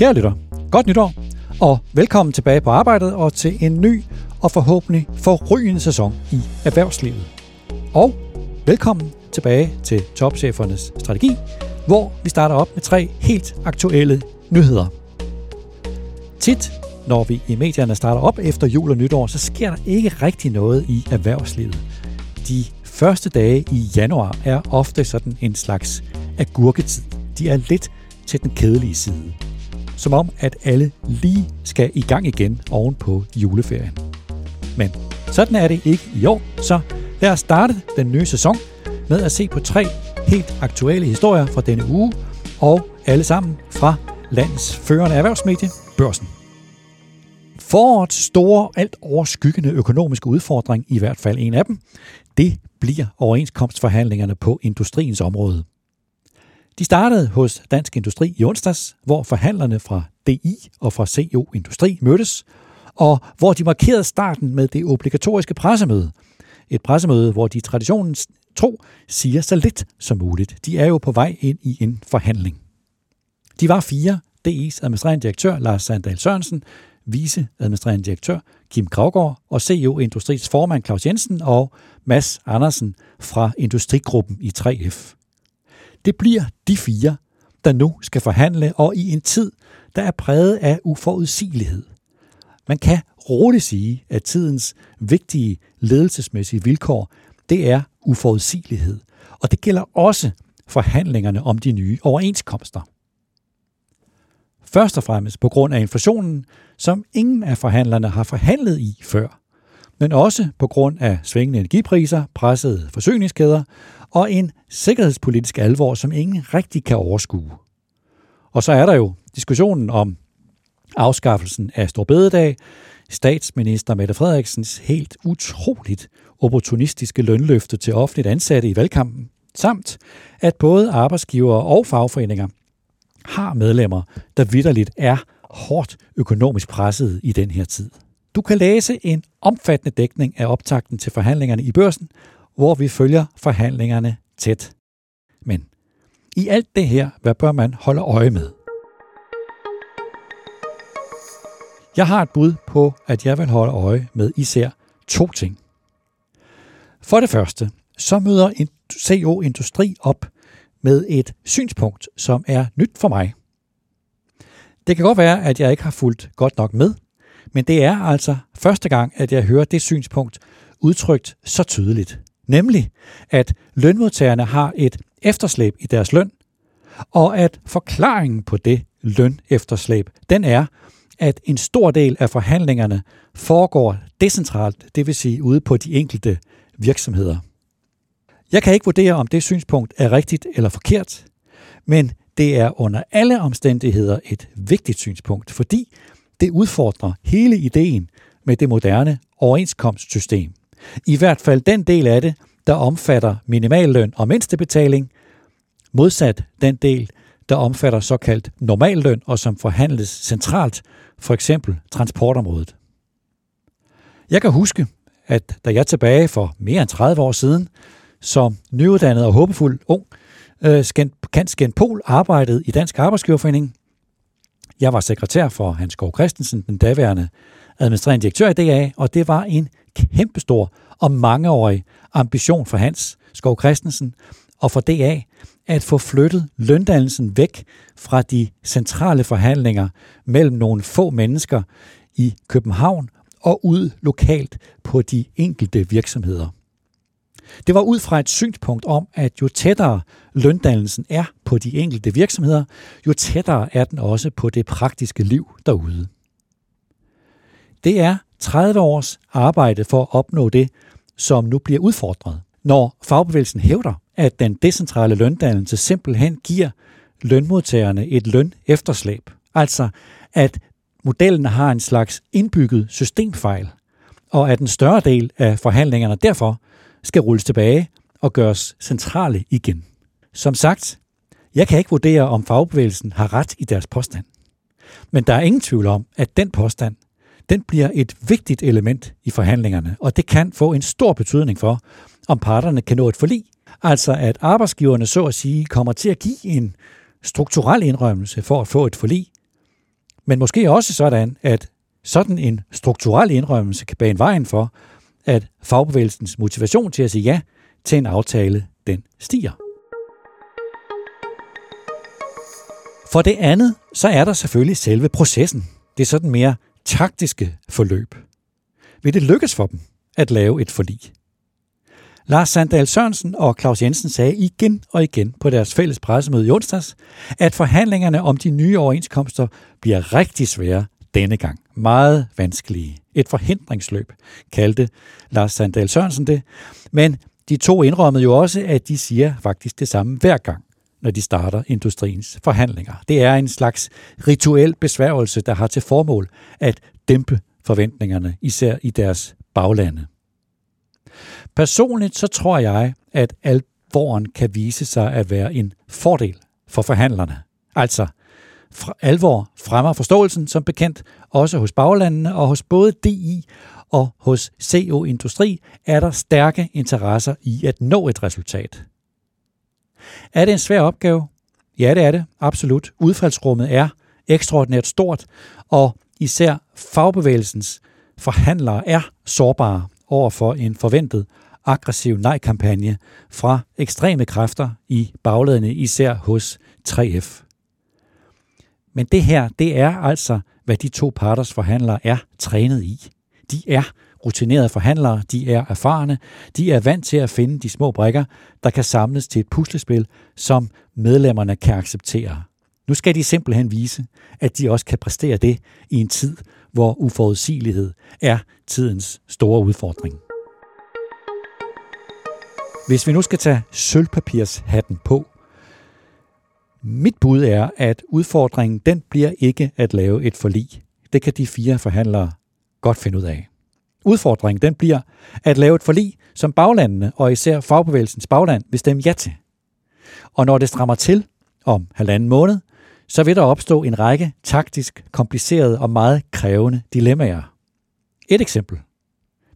Kære lytter, godt nytår, og velkommen tilbage på arbejdet og til en ny og forhåbentlig forrygende sæson i erhvervslivet. Og velkommen tilbage til Topchefernes Strategi, hvor vi starter op med tre helt aktuelle nyheder. Tit, når vi i medierne starter op efter jul og nytår, så sker der ikke rigtig noget i erhvervslivet. De første dage i januar er ofte sådan en slags agurketid. De er lidt til den kedelige side. Som om, at alle lige skal i gang igen oven på juleferien. Men sådan er det ikke i år, så lad os starte den nye sæson med at se på tre helt aktuelle historier fra denne uge, og alle sammen fra landets førende erhvervsmedie, Børsen. Forårets store, alt overskyggende økonomiske udfordring, i hvert fald en af dem, det bliver overenskomstforhandlingerne på industriens område. De startede hos Dansk Industri i onsdags, hvor forhandlerne fra DI og fra CO Industri mødtes, og hvor de markerede starten med det obligatoriske pressemøde. Et pressemøde, hvor de traditionens tro siger så lidt som muligt. De er jo på vej ind i en forhandling. De var fire. DI's administrerende direktør Lars Sandal Sørensen, vice administrerende direktør Kim Kravgaard og CEO Industris formand Claus Jensen og Mads Andersen fra Industrigruppen i 3F. Det bliver de fire, der nu skal forhandle, og i en tid, der er præget af uforudsigelighed. Man kan roligt sige, at tidens vigtige ledelsesmæssige vilkår, det er uforudsigelighed. Og det gælder også forhandlingerne om de nye overenskomster. Først og fremmest på grund af inflationen, som ingen af forhandlerne har forhandlet i før, men også på grund af svingende energipriser, pressede forsyningskæder og en sikkerhedspolitisk alvor, som ingen rigtig kan overskue. Og så er der jo diskussionen om afskaffelsen af Storbededag, statsminister Mette Frederiksens helt utroligt opportunistiske lønløfte til offentligt ansatte i valgkampen, samt at både arbejdsgiver og fagforeninger har medlemmer, der vidderligt er hårdt økonomisk presset i den her tid. Du kan læse en omfattende dækning af optakten til forhandlingerne i børsen, hvor vi følger forhandlingerne tæt. Men i alt det her, hvad bør man holde øje med? Jeg har et bud på, at jeg vil holde øje med især to ting. For det første, så møder en CO Industri op med et synspunkt, som er nyt for mig. Det kan godt være, at jeg ikke har fulgt godt nok med, men det er altså første gang, at jeg hører det synspunkt udtrykt så tydeligt. Nemlig, at lønmodtagerne har et efterslæb i deres løn, og at forklaringen på det lønefterslæb, den er, at en stor del af forhandlingerne foregår decentralt, det vil sige ude på de enkelte virksomheder. Jeg kan ikke vurdere, om det synspunkt er rigtigt eller forkert, men det er under alle omstændigheder et vigtigt synspunkt, fordi det udfordrer hele ideen med det moderne overenskomstsystem. I hvert fald den del af det, der omfatter minimalløn og mindstebetaling, modsat den del, der omfatter såkaldt normalløn og som forhandles centralt, for eksempel transportområdet. Jeg kan huske, at da jeg tilbage for mere end 30 år siden, som nyuddannet og håbefuld ung, øh, Kant Pol arbejdede i Dansk Arbejdsgiverforening. Jeg var sekretær for Hans Gård Christensen, den daværende administrerende direktør i DA, og det var en kæmpestor og mangeårig ambition for Hans Skov Christensen og for DA at få flyttet løndannelsen væk fra de centrale forhandlinger mellem nogle få mennesker i København og ud lokalt på de enkelte virksomheder. Det var ud fra et synspunkt om, at jo tættere løndannelsen er på de enkelte virksomheder, jo tættere er den også på det praktiske liv derude. Det er 30 års arbejde for at opnå det, som nu bliver udfordret, når fagbevægelsen hævder, at den decentrale løndannelse simpelthen giver lønmodtagerne et løn efterslæb. Altså, at modellen har en slags indbygget systemfejl, og at en større del af forhandlingerne derfor skal rulles tilbage og gøres centrale igen. Som sagt, jeg kan ikke vurdere, om fagbevægelsen har ret i deres påstand. Men der er ingen tvivl om, at den påstand, den bliver et vigtigt element i forhandlingerne, og det kan få en stor betydning for, om parterne kan nå et forlig. Altså at arbejdsgiverne så at sige kommer til at give en strukturel indrømmelse for at få et forlig, Men måske også sådan, at sådan en strukturel indrømmelse kan bane vejen for, at fagbevægelsens motivation til at sige ja til en aftale, den stiger. For det andet, så er der selvfølgelig selve processen. Det er sådan mere taktiske forløb. Vil det lykkes for dem at lave et forlig? Lars Sandal Sørensen og Claus Jensen sagde igen og igen på deres fælles pressemøde i onsdags, at forhandlingerne om de nye overenskomster bliver rigtig svære denne gang. Meget vanskelige. Et forhindringsløb, kaldte Lars Sandal Sørensen det. Men de to indrømmede jo også, at de siger faktisk det samme hver gang når de starter industriens forhandlinger. Det er en slags rituel besværgelse, der har til formål at dæmpe forventningerne, især i deres baglande. Personligt så tror jeg, at alvoren kan vise sig at være en fordel for forhandlerne. Altså, alvor fremmer forståelsen, som bekendt, også hos baglandene og hos både DI og hos CO Industri er der stærke interesser i at nå et resultat. Er det en svær opgave? Ja, det er det. Absolut. Udfaldsrummet er ekstraordinært stort, og især fagbevægelsens forhandlere er sårbare over for en forventet aggressiv nej-kampagne fra ekstreme kræfter i bagladene, især hos 3F. Men det her, det er altså, hvad de to parters forhandlere er trænet i. De er rutinerede forhandlere, de er erfarne, de er vant til at finde de små brikker, der kan samles til et puslespil, som medlemmerne kan acceptere. Nu skal de simpelthen vise, at de også kan præstere det i en tid, hvor uforudsigelighed er tidens store udfordring. Hvis vi nu skal tage sølvpapirshatten på, mit bud er, at udfordringen den bliver ikke at lave et forlig. Det kan de fire forhandlere godt finde ud af. Udfordringen den bliver at lave et forlig, som baglandene og især fagbevægelsens bagland vil stemme ja til. Og når det strammer til om halvanden måned, så vil der opstå en række taktisk komplicerede og meget krævende dilemmaer. Et eksempel.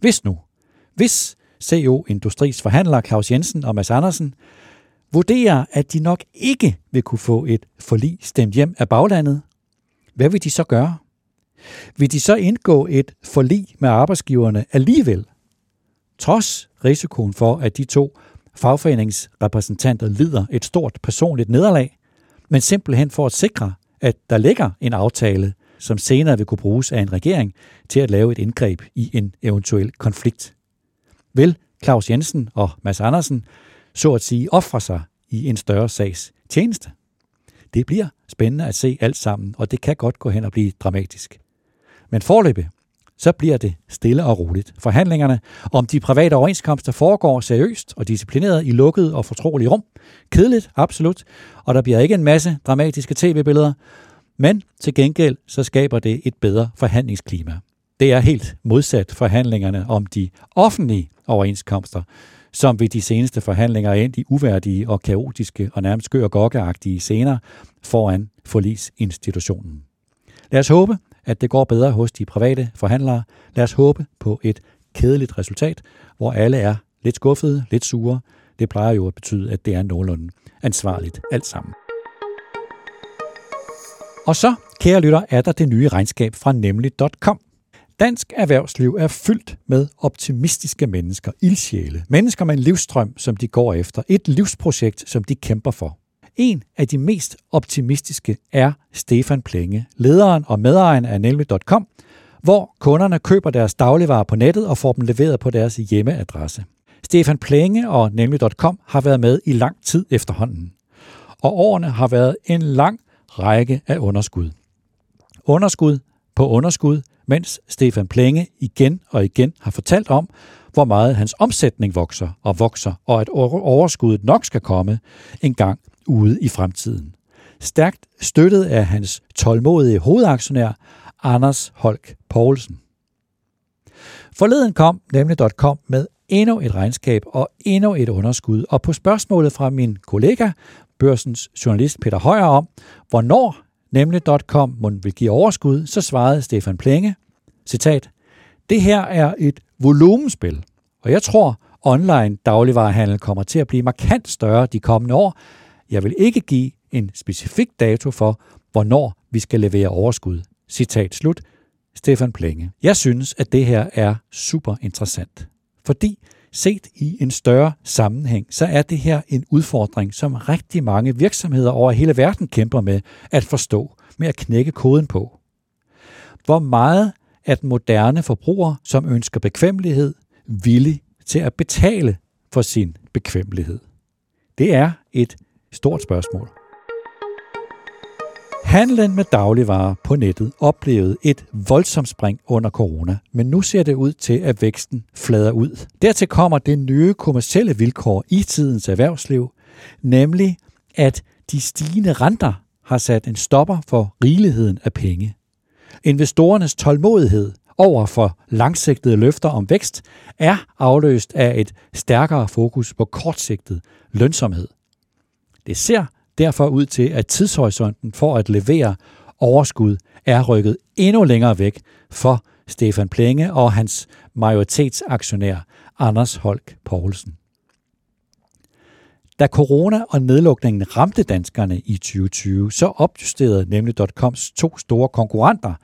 Hvis nu, hvis CO Industris forhandler Claus Jensen og Mads Andersen vurderer, at de nok ikke vil kunne få et forlig stemt hjem af baglandet, hvad vil de så gøre? Vil de så indgå et forlig med arbejdsgiverne alligevel, trods risikoen for, at de to fagforeningsrepræsentanter lider et stort personligt nederlag, men simpelthen for at sikre, at der ligger en aftale, som senere vil kunne bruges af en regering til at lave et indgreb i en eventuel konflikt. Vil Claus Jensen og Mads Andersen så at sige ofre sig i en større sags tjeneste? Det bliver spændende at se alt sammen, og det kan godt gå hen og blive dramatisk. Men forløbig, så bliver det stille og roligt. Forhandlingerne om de private overenskomster foregår seriøst og disciplineret i lukkede og fortrolige rum. Kedeligt, absolut, og der bliver ikke en masse dramatiske tv-billeder, men til gengæld så skaber det et bedre forhandlingsklima. Det er helt modsat forhandlingerne om de offentlige overenskomster, som ved de seneste forhandlinger er endt i uværdige og kaotiske og nærmest skør gokkeagtige scener foran forlisinstitutionen. Lad os håbe, at det går bedre hos de private forhandlere. Lad os håbe på et kedeligt resultat, hvor alle er lidt skuffede, lidt sure. Det plejer jo at betyde, at det er nogenlunde ansvarligt alt sammen. Og så, kære lytter, er der det nye regnskab fra nemlig.com. Dansk erhvervsliv er fyldt med optimistiske mennesker, ildsjæle, mennesker med en livstrøm, som de går efter, et livsprojekt, som de kæmper for. En af de mest optimistiske er Stefan Plenge, lederen og medejeren af Nelme.com, hvor kunderne køber deres dagligvarer på nettet og får dem leveret på deres hjemmeadresse. Stefan Plenge og Nemlig.com har været med i lang tid efterhånden. Og årene har været en lang række af underskud. Underskud på underskud, mens Stefan Plenge igen og igen har fortalt om, hvor meget hans omsætning vokser og vokser, og at overskuddet nok skal komme en gang ude i fremtiden. Stærkt støttet af hans tålmodige hovedaktionær, Anders Holk Poulsen. Forleden kom nemlig.com med endnu et regnskab og endnu et underskud, og på spørgsmålet fra min kollega, børsens journalist Peter Højer om, hvornår nemlig.com mon vil give overskud, så svarede Stefan Plenge, citat, det her er et volumenspil, og jeg tror, online dagligvarehandel kommer til at blive markant større de kommende år, jeg vil ikke give en specifik dato for, hvornår vi skal levere overskud. Citat slut. Stefan Plenge. Jeg synes, at det her er super interessant, fordi set i en større sammenhæng, så er det her en udfordring, som rigtig mange virksomheder over hele verden kæmper med at forstå, med at knække koden på. Hvor meget er den moderne forbruger, som ønsker bekvemmelighed, villig til at betale for sin bekvemmelighed? Det er et stort spørgsmål. Handlen med dagligvarer på nettet oplevede et voldsomt spring under corona, men nu ser det ud til, at væksten flader ud. Dertil kommer det nye kommercielle vilkår i tidens erhvervsliv, nemlig at de stigende renter har sat en stopper for rigeligheden af penge. Investorernes tålmodighed over for langsigtede løfter om vækst er afløst af et stærkere fokus på kortsigtet lønsomhed. Det ser derfor ud til, at tidshorisonten for at levere overskud er rykket endnu længere væk for Stefan Plenge og hans majoritetsaktionær Anders Holk Poulsen. Da corona og nedlukningen ramte danskerne i 2020, så opjusterede nemlig .coms to store konkurrenter,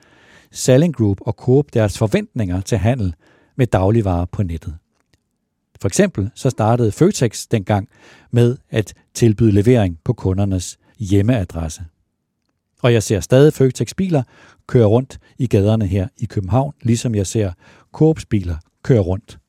Selling Group og Coop, deres forventninger til handel med dagligvarer på nettet. For eksempel så startede Føtex dengang med at tilbyde levering på kundernes hjemmeadresse. Og jeg ser stadig Føtex biler køre rundt i gaderne her i København, ligesom jeg ser Coops biler køre rundt.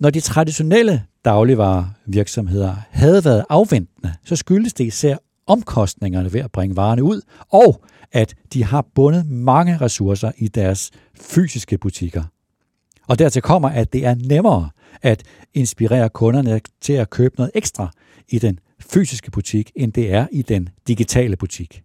Når de traditionelle dagligvarevirksomheder havde været afventende, så skyldes det især omkostningerne ved at bringe varerne ud, og at de har bundet mange ressourcer i deres fysiske butikker. Og dertil kommer, at det er nemmere at inspirere kunderne til at købe noget ekstra i den fysiske butik, end det er i den digitale butik.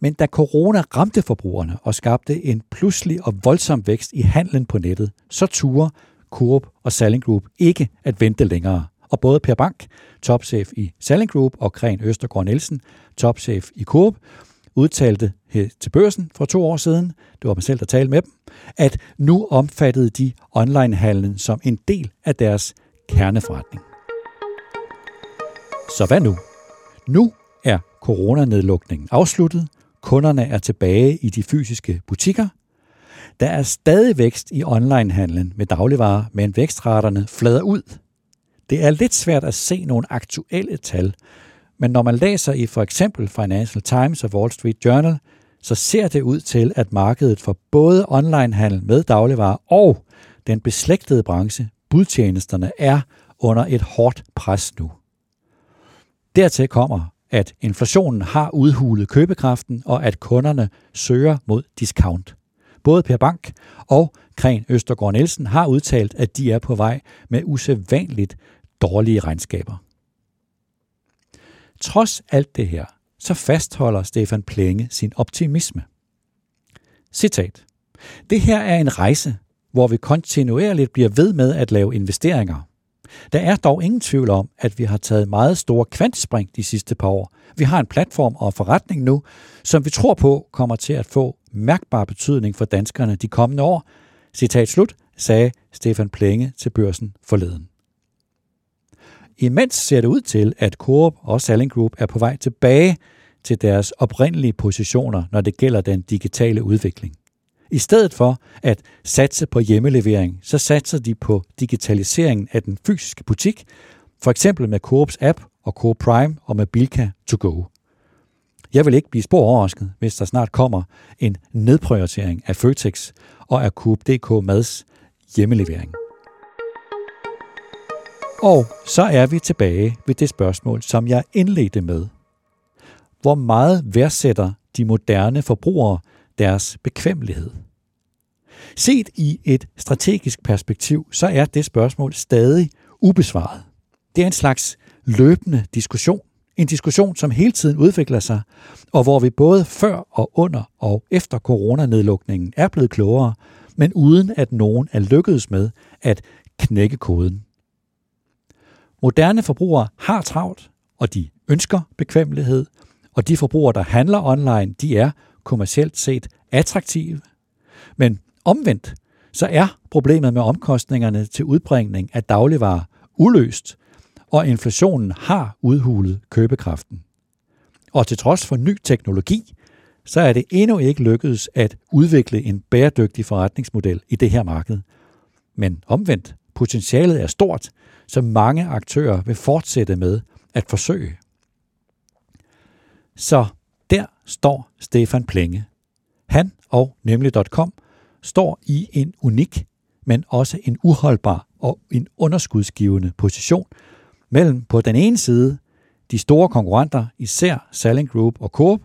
Men da corona ramte forbrugerne og skabte en pludselig og voldsom vækst i handlen på nettet, så turde Coop og Salling Group ikke at vente længere. Og både Per Bank, topchef i Salling Group, og Kren Østergaard Nielsen, topchef i Coop, udtalte her til børsen for to år siden, det var mig selv, der talte med dem, at nu omfattede de onlinehandlen som en del af deres kerneforretning. Så hvad nu? Nu er coronanedlukningen afsluttet, kunderne er tilbage i de fysiske butikker, der er stadig vækst i onlinehandlen med dagligvarer, men vækstraterne flader ud. Det er lidt svært at se nogle aktuelle tal, men når man læser i for eksempel Financial Times og Wall Street Journal, så ser det ud til, at markedet for både onlinehandel med dagligvarer og den beslægtede branche, budtjenesterne, er under et hårdt pres nu. Dertil kommer, at inflationen har udhulet købekraften, og at kunderne søger mod discount. Både Per Bank og Kren Østergaard Nielsen har udtalt, at de er på vej med usædvanligt dårlige regnskaber. Trods alt det her, så fastholder Stefan Plenge sin optimisme. Citat. Det her er en rejse, hvor vi kontinuerligt bliver ved med at lave investeringer. Der er dog ingen tvivl om, at vi har taget meget store kvantspring de sidste par år. Vi har en platform og forretning nu, som vi tror på kommer til at få mærkbar betydning for danskerne de kommende år. Citat slut, sagde Stefan Plenge til børsen forleden. Imens ser det ud til, at Coop og Salling Group er på vej tilbage til deres oprindelige positioner, når det gælder den digitale udvikling. I stedet for at satse på hjemmelevering, så satser de på digitaliseringen af den fysiske butik, for eksempel med Coops app og Coop Prime og med Bilka to go. Jeg vil ikke blive spor overrasket, hvis der snart kommer en nedprioritering af Føtex og af Coop.dk Mads hjemmelevering. Og så er vi tilbage ved det spørgsmål, som jeg indledte med. Hvor meget værdsætter de moderne forbrugere deres bekvemmelighed? Set i et strategisk perspektiv, så er det spørgsmål stadig ubesvaret. Det er en slags løbende diskussion. En diskussion, som hele tiden udvikler sig, og hvor vi både før og under og efter coronanedlukningen er blevet klogere, men uden at nogen er lykkedes med at knække koden. Moderne forbrugere har travlt, og de ønsker bekvemmelighed, og de forbrugere, der handler online, de er kommercielt set attraktive. Men omvendt, så er problemet med omkostningerne til udbringning af dagligvarer uløst, og inflationen har udhulet købekraften. Og til trods for ny teknologi, så er det endnu ikke lykkedes at udvikle en bæredygtig forretningsmodel i det her marked. Men omvendt, potentialet er stort, så mange aktører vil fortsætte med at forsøge. Så der står Stefan Plenge. Han og nemlig.com står i en unik, men også en uholdbar og en underskudsgivende position mellem på den ene side de store konkurrenter, især Salling Group og Coop,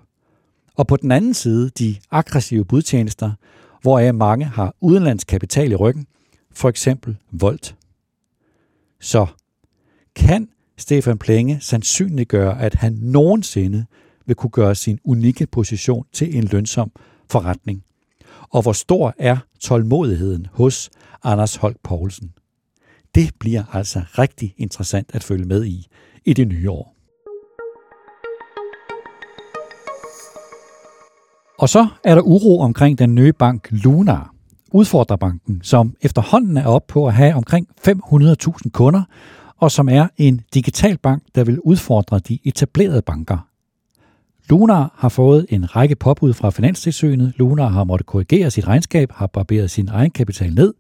og på den anden side de aggressive budtjenester, hvoraf mange har udenlandsk kapital i ryggen, for eksempel Volt. Så kan Stefan Plenge sandsynliggøre, at han nogensinde vil kunne gøre sin unikke position til en lønsom forretning? Og hvor stor er tålmodigheden hos Anders Holk Poulsen? Det bliver altså rigtig interessant at følge med i i det nye år. Og så er der uro omkring den nye bank Lunar, Udfordrerbanken, som efterhånden er op på at have omkring 500.000 kunder, og som er en digital bank, der vil udfordre de etablerede banker. Lunar har fået en række påbud fra Finanstilsynet. Lunar har måttet korrigere sit regnskab, har barberet sin egenkapital ned,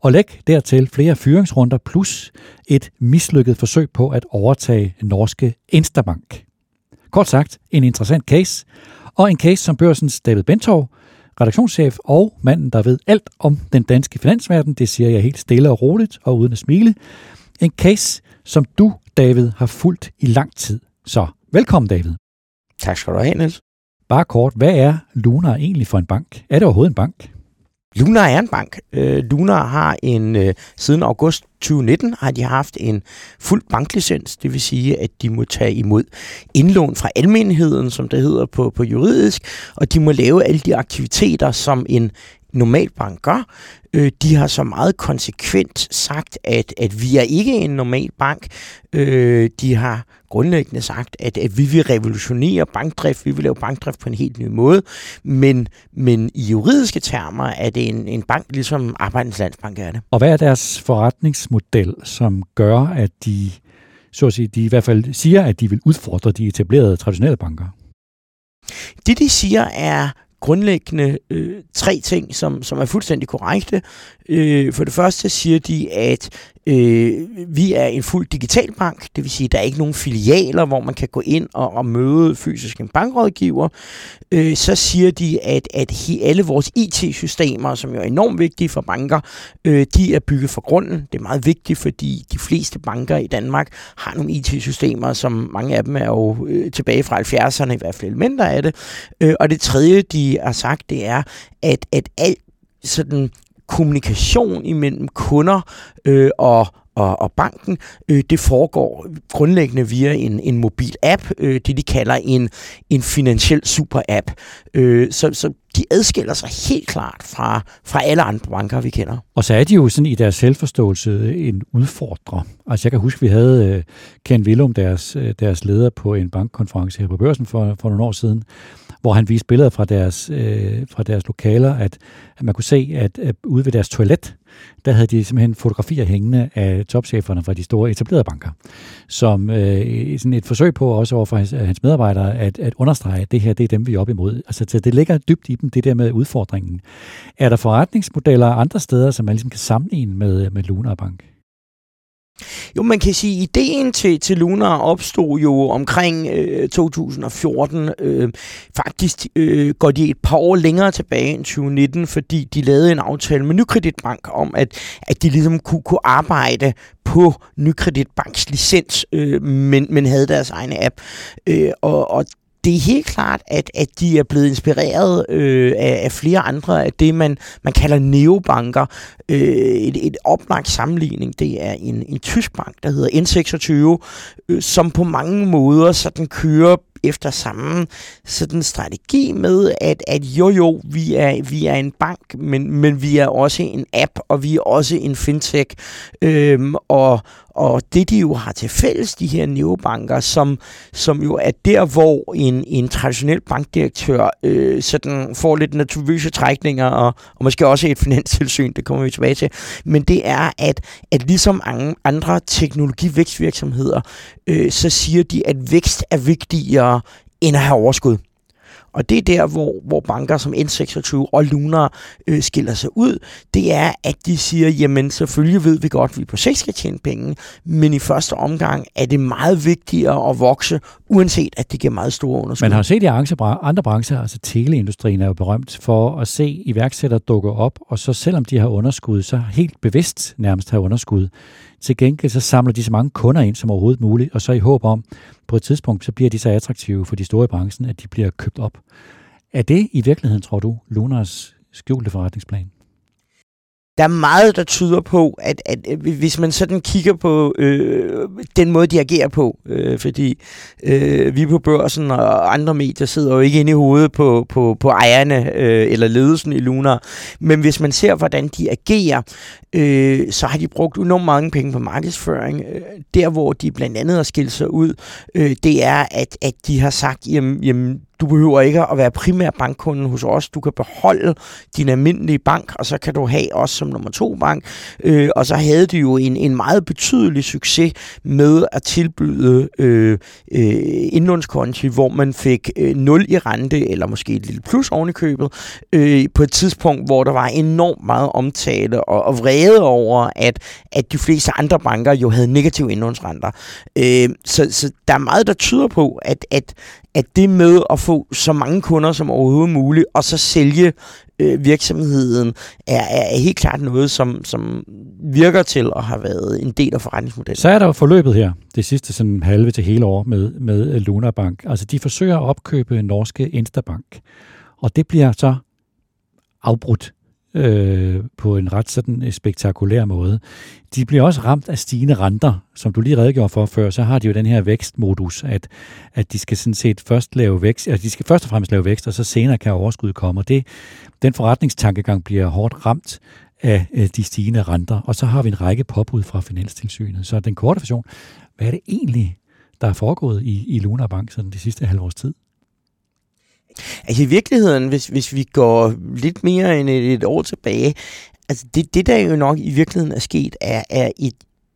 og læg dertil flere fyringsrunder plus et mislykket forsøg på at overtage norske Instabank. Kort sagt, en interessant case, og en case som børsens David Bentov, redaktionschef og manden, der ved alt om den danske finansverden, det siger jeg helt stille og roligt og uden at smile. En case, som du, David, har fulgt i lang tid. Så velkommen, David. Tak skal du have, Niels. Bare kort, hvad er Lunar egentlig for en bank? Er det overhovedet en bank? Lunar er en bank. Øh, Lunar har en øh, siden august 2019 har de haft en fuld banklicens, det vil sige, at de må tage imod indlån fra almenheden, som det hedder på, på juridisk, og de må lave alle de aktiviteter, som en normal bank gør. Øh, de har så meget konsekvent sagt, at, at vi er ikke en normal bank. Øh, de har grundlæggende sagt, at, at vi vil revolutionere bankdrift, vi vil lave bankdrift på en helt ny måde, men, men i juridiske termer er det en, en bank, ligesom Arbejdens Landsbank er det. Og hvad er deres forretningsmodel, som gør, at de, så at sige, de i hvert fald siger, at de vil udfordre de etablerede traditionelle banker? Det, de siger, er grundlæggende øh, tre ting, som, som er fuldstændig korrekte. Øh, for det første siger de, at øh, vi er en fuld digital bank, det vil sige, at der er ikke nogen filialer, hvor man kan gå ind og, og møde fysisk en bankrådgiver. Øh, så siger de, at, at he, alle vores IT-systemer, som jo er enormt vigtige for banker, øh, de er bygget for grunden. Det er meget vigtigt, fordi de fleste banker i Danmark har nogle IT-systemer, som mange af dem er jo øh, tilbage fra 70'erne, i hvert fald elementer af det. Øh, og det tredje, de har sagt, det er, at, at alt sådan kommunikation imellem kunder øh, og, og, og banken, øh, det foregår grundlæggende via en, en mobil app, øh, det de kalder en, en finansiel super-app. Øh, så, så de adskiller sig helt klart fra, fra alle andre banker, vi kender. Og så er de jo sådan i deres selvforståelse en udfordrer. Altså jeg kan huske, vi havde øh, Ken Willum, deres, øh, deres leder, på en bankkonference her på børsen for, for nogle år siden, hvor han viste billeder fra deres, øh, fra deres lokaler, at, at man kunne se, at, at ude ved deres toilet, der havde de simpelthen fotografier hængende af topcheferne fra de store etablerede banker, som øh, sådan et forsøg på også over for hans, hans medarbejdere at, at understrege, at det her det er dem, vi er op imod. Altså så det ligger dybt i dem, det der med udfordringen. Er der forretningsmodeller andre steder, som man ligesom kan sammenligne med, med Lunar Bank? Jo, man kan sige, at ideen til, til Lunar opstod jo omkring øh, 2014. Øh, faktisk øh, går de et par år længere tilbage end 2019, fordi de lavede en aftale med Nykreditbank om, at, at de ligesom kunne, kunne arbejde på Nykreditbanks licens, øh, men, men havde deres egne app. Øh, og, og det er helt klart, at, at de er blevet inspireret øh, af, af flere andre af det, man, man kalder neobanker. Øh, et, et oplagt sammenligning, det er en, en tysk bank, der hedder N26, øh, som på mange måder sådan kører efter samme sådan strategi med, at, at jo jo, vi er, vi er en bank, men, men vi er også en app, og vi er også en fintech. Øhm, og, og det de jo har til fælles, de her neobanker, som, som jo er der, hvor en, en traditionel bankdirektør øh, sådan får lidt naturvise trækninger, og, og måske også et finanstilsyn, det kommer vi tilbage til, men det er, at, at ligesom andre teknologivækstvirksomheder, øh, så siger de, at vækst er vigtigere end at have overskud. Og det er der, hvor, hvor banker som N26 og Lunar øh, skiller sig ud. Det er, at de siger, jamen selvfølgelig ved vi godt, at vi på sigt skal tjene penge, men i første omgang er det meget vigtigere at vokse, uanset at det giver meget store underskud. Man har set i andre brancher, altså teleindustrien er jo berømt for at se iværksættere dukke op, og så selvom de har underskud, så helt bevidst nærmest har underskud. Til gengæld så samler de så mange kunder ind som overhovedet muligt, og så i håb om, på et tidspunkt, så bliver de så attraktive for de store i branchen, at de bliver købt op. Er det i virkeligheden, tror du, Lunars skjulte forretningsplan? Der er meget, der tyder på, at, at hvis man sådan kigger på øh, den måde, de agerer på, øh, fordi øh, vi på børsen og andre medier sidder jo ikke inde i hovedet på, på, på ejerne øh, eller ledelsen i Lunar, men hvis man ser, hvordan de agerer, øh, så har de brugt enormt mange penge på markedsføring. Øh, der, hvor de blandt andet har skilt sig ud, øh, det er, at, at de har sagt, jamen, jamen du behøver ikke at være primær bankkunden hos os. Du kan beholde din almindelige bank, og så kan du have os som nummer to bank. Øh, og så havde de jo en, en meget betydelig succes med at tilbyde øh, øh, indlånskonti, hvor man fik øh, 0 i rente, eller måske et lille plus oven i købet, øh, på et tidspunkt, hvor der var enormt meget omtale og, og vrede over, at, at de fleste andre banker jo havde negative indlånsrenter. Øh, så, så der er meget, der tyder på, at, at, at det med at få så mange kunder som overhovedet muligt, og så sælge øh, virksomheden, er, er helt klart noget, som, som virker til at have været en del af forretningsmodellen. Så er der jo forløbet her, det sidste sådan halve til hele år med, med øh, Luna Bank. Altså de forsøger at opkøbe norske Instabank, og det bliver så afbrudt øh, på en ret sådan øh, spektakulær måde. De bliver også ramt af stigende renter, som du lige redegjorde for før, så har de jo den her vækstmodus, at, at de skal sådan set først lave vækst, altså de skal først og fremmest lave vækst, og så senere kan overskud komme, og det, den forretningstankegang bliver hårdt ramt af øh, de stigende renter, og så har vi en række påbud fra Finanstilsynet. Så den korte version, hvad er det egentlig, der er foregået i, i Luna Bank sådan de sidste halvårs tid? Altså i virkeligheden, hvis, hvis vi går lidt mere end et, et år tilbage, altså det, det der jo nok i virkeligheden er sket, er, er et,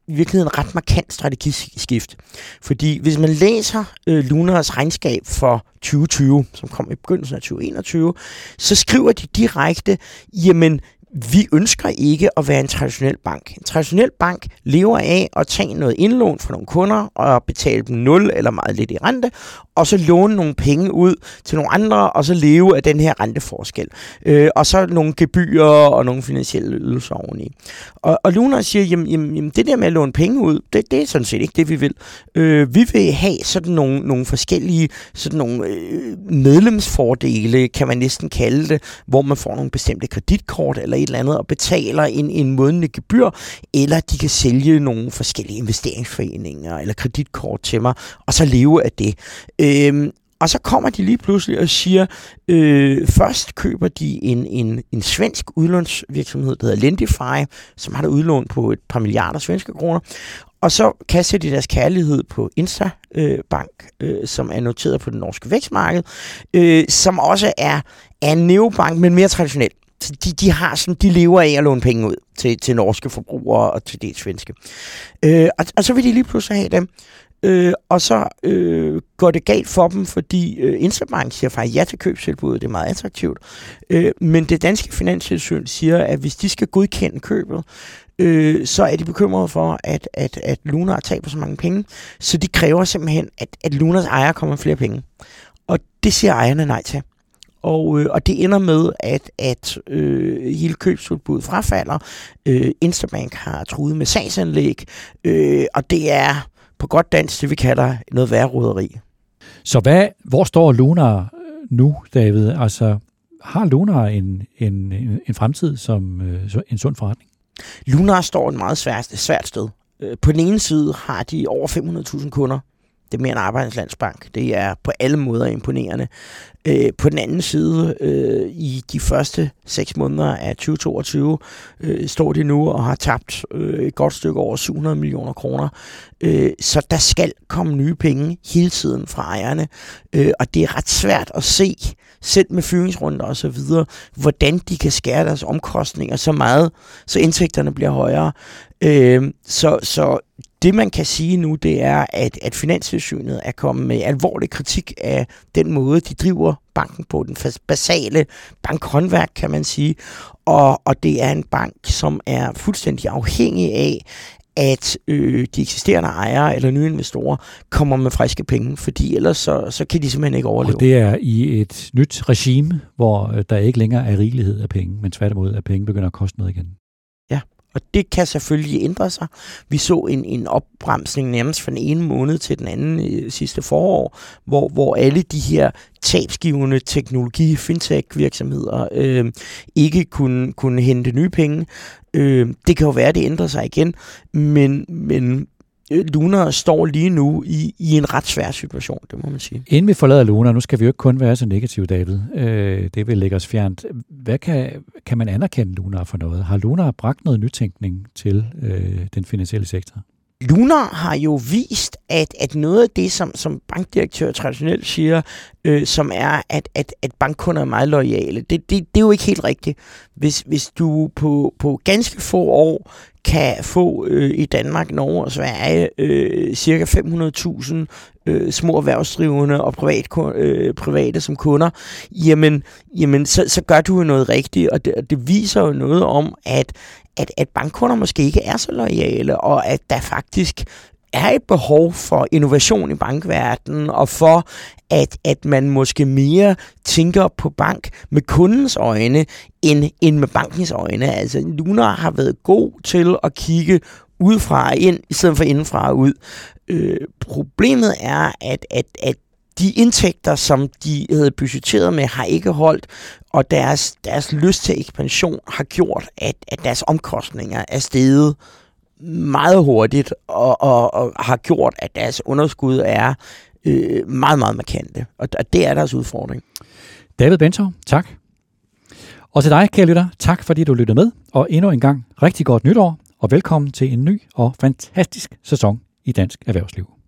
i virkeligheden ret markant strategiskift. Fordi hvis man læser øh, Lunars regnskab for 2020, som kom i begyndelsen af 2021, så skriver de direkte, jamen vi ønsker ikke at være en traditionel bank. En traditionel bank lever af at tage noget indlån fra nogle kunder og betale dem 0 eller meget lidt i rente, og så låne nogle penge ud til nogle andre, og så leve af den her renteforskel. Øh, og så nogle gebyrer og nogle finansielle ydelser oveni. Og, og Luna siger, jamen, jamen, jamen det der med at låne penge ud, det, det er sådan set ikke det, vi vil. Øh, vi vil have sådan nogle, nogle forskellige sådan nogle øh, medlemsfordele, kan man næsten kalde det, hvor man får nogle bestemte kreditkort eller et eller andet, og betaler en, en månedlig gebyr, eller de kan sælge nogle forskellige investeringsforeninger eller kreditkort til mig, og så leve af det. Øhm, og så kommer de lige pludselig og siger, øh, først køber de en, en, en svensk udlånsvirksomhed, der hedder Lendify, som har et udlån på et par milliarder svenske kroner. Og så kaster de deres kærlighed på Insta øh, Bank, øh, som er noteret på det norske vækstmarked, øh, som også er, er en neobank, men mere traditionel. De, de, har sådan, de lever af at låne penge ud til, til norske forbrugere og til det svenske. Øh, og, og så vil de lige pludselig have dem. Øh, og så øh, går det galt for dem, fordi øh, Interbank siger faktisk ja til købstilbuddet, det er meget attraktivt. Øh, men det danske finanstilsyn siger, at hvis de skal godkende købet, øh, så er de bekymrede for, at, at, at Lunar taber så mange penge. Så de kræver simpelthen, at, at Lunars ejer kommer flere penge. Og det siger ejerne nej til. Og, øh, og det ender med, at, at øh, hele købsudbuddet frafalder. Øh, Instabank har truet med sagsanlæg, øh, og det er på godt dansk det, vi kalder noget værre roderi. Så hvad, hvor står Lunar øh, nu, David? Altså, har Lunar en, en, en fremtid som øh, en sund forretning? Lunar står et meget svært, svært sted. Øh, på den ene side har de over 500.000 kunder. Det er mere en arbejdslandsbank. Det er på alle måder imponerende. Øh, på den anden side, øh, i de første seks måneder af 2022, øh, står de nu og har tabt øh, et godt stykke over 700 millioner kroner. Øh, så der skal komme nye penge hele tiden fra ejerne. Øh, og det er ret svært at se selv med fyringsrunder og så videre, hvordan de kan skære deres omkostninger så meget, så indtægterne bliver højere. Øh, så, så det man kan sige nu, det er, at, at Finanstilsynet er kommet med alvorlig kritik af den måde, de driver banken på, den basale bankhåndværk, kan man sige. Og, og det er en bank, som er fuldstændig afhængig af, at øh, de eksisterende ejere eller nye investorer kommer med friske penge, fordi ellers så, så kan de simpelthen ikke overleve. Og det er i et nyt regime, hvor øh, der ikke længere er rigelighed af penge, men tværtimod at penge begynder at koste noget igen. Og det kan selvfølgelig ændre sig. Vi så en, en opbremsning nærmest fra den ene måned til den anden øh, sidste forår, hvor, hvor alle de her tabsgivende teknologi, fintech-virksomheder øh, ikke kunne, kunne hente nye penge. Øh, det kan jo være, at det ændrer sig igen, men, men Luna står lige nu i, i en ret svær situation, det må man sige. Inden vi forlader Luna, nu skal vi jo ikke kun være så negative, David. Øh, det vil lægge os fjernt. Hvad kan, kan man anerkende Luna for noget? Har Luna bragt noget nytænkning til øh, den finansielle sektor? Lunar har jo vist, at, at noget af det, som, som bankdirektør traditionelt siger, øh, som er, at, at, at bankkunder er meget lojale, det, det, det er jo ikke helt rigtigt. Hvis, hvis du på, på ganske få år kan få øh, i Danmark, Norge og Sverige øh, cirka 500.000 øh, små erhvervsdrivende og privat, øh, private som kunder, jamen, jamen så, så gør du jo noget rigtigt, og det, det viser jo noget om, at, at, at bankkunder måske ikke er så lojale, og at der faktisk er et behov for innovation i bankverdenen, og for, at, at man måske mere tænker på bank med kundens øjne, end, end med bankens øjne. Altså, Luna har været god til at kigge udefra og ind, i stedet for indenfra og ud. Øh, problemet er, at, at, at de indtægter, som de havde budgetteret med, har ikke holdt, og deres, deres lyst til ekspansion har gjort, at, at deres omkostninger er steget meget hurtigt, og, og, og har gjort, at deres underskud er øh, meget, meget markante. Og og det er deres udfordring. David Bentov, tak. Og til dig, kære lytter, tak fordi du lyttede med, og endnu en gang rigtig godt nytår, og velkommen til en ny og fantastisk sæson i Dansk Erhvervsliv.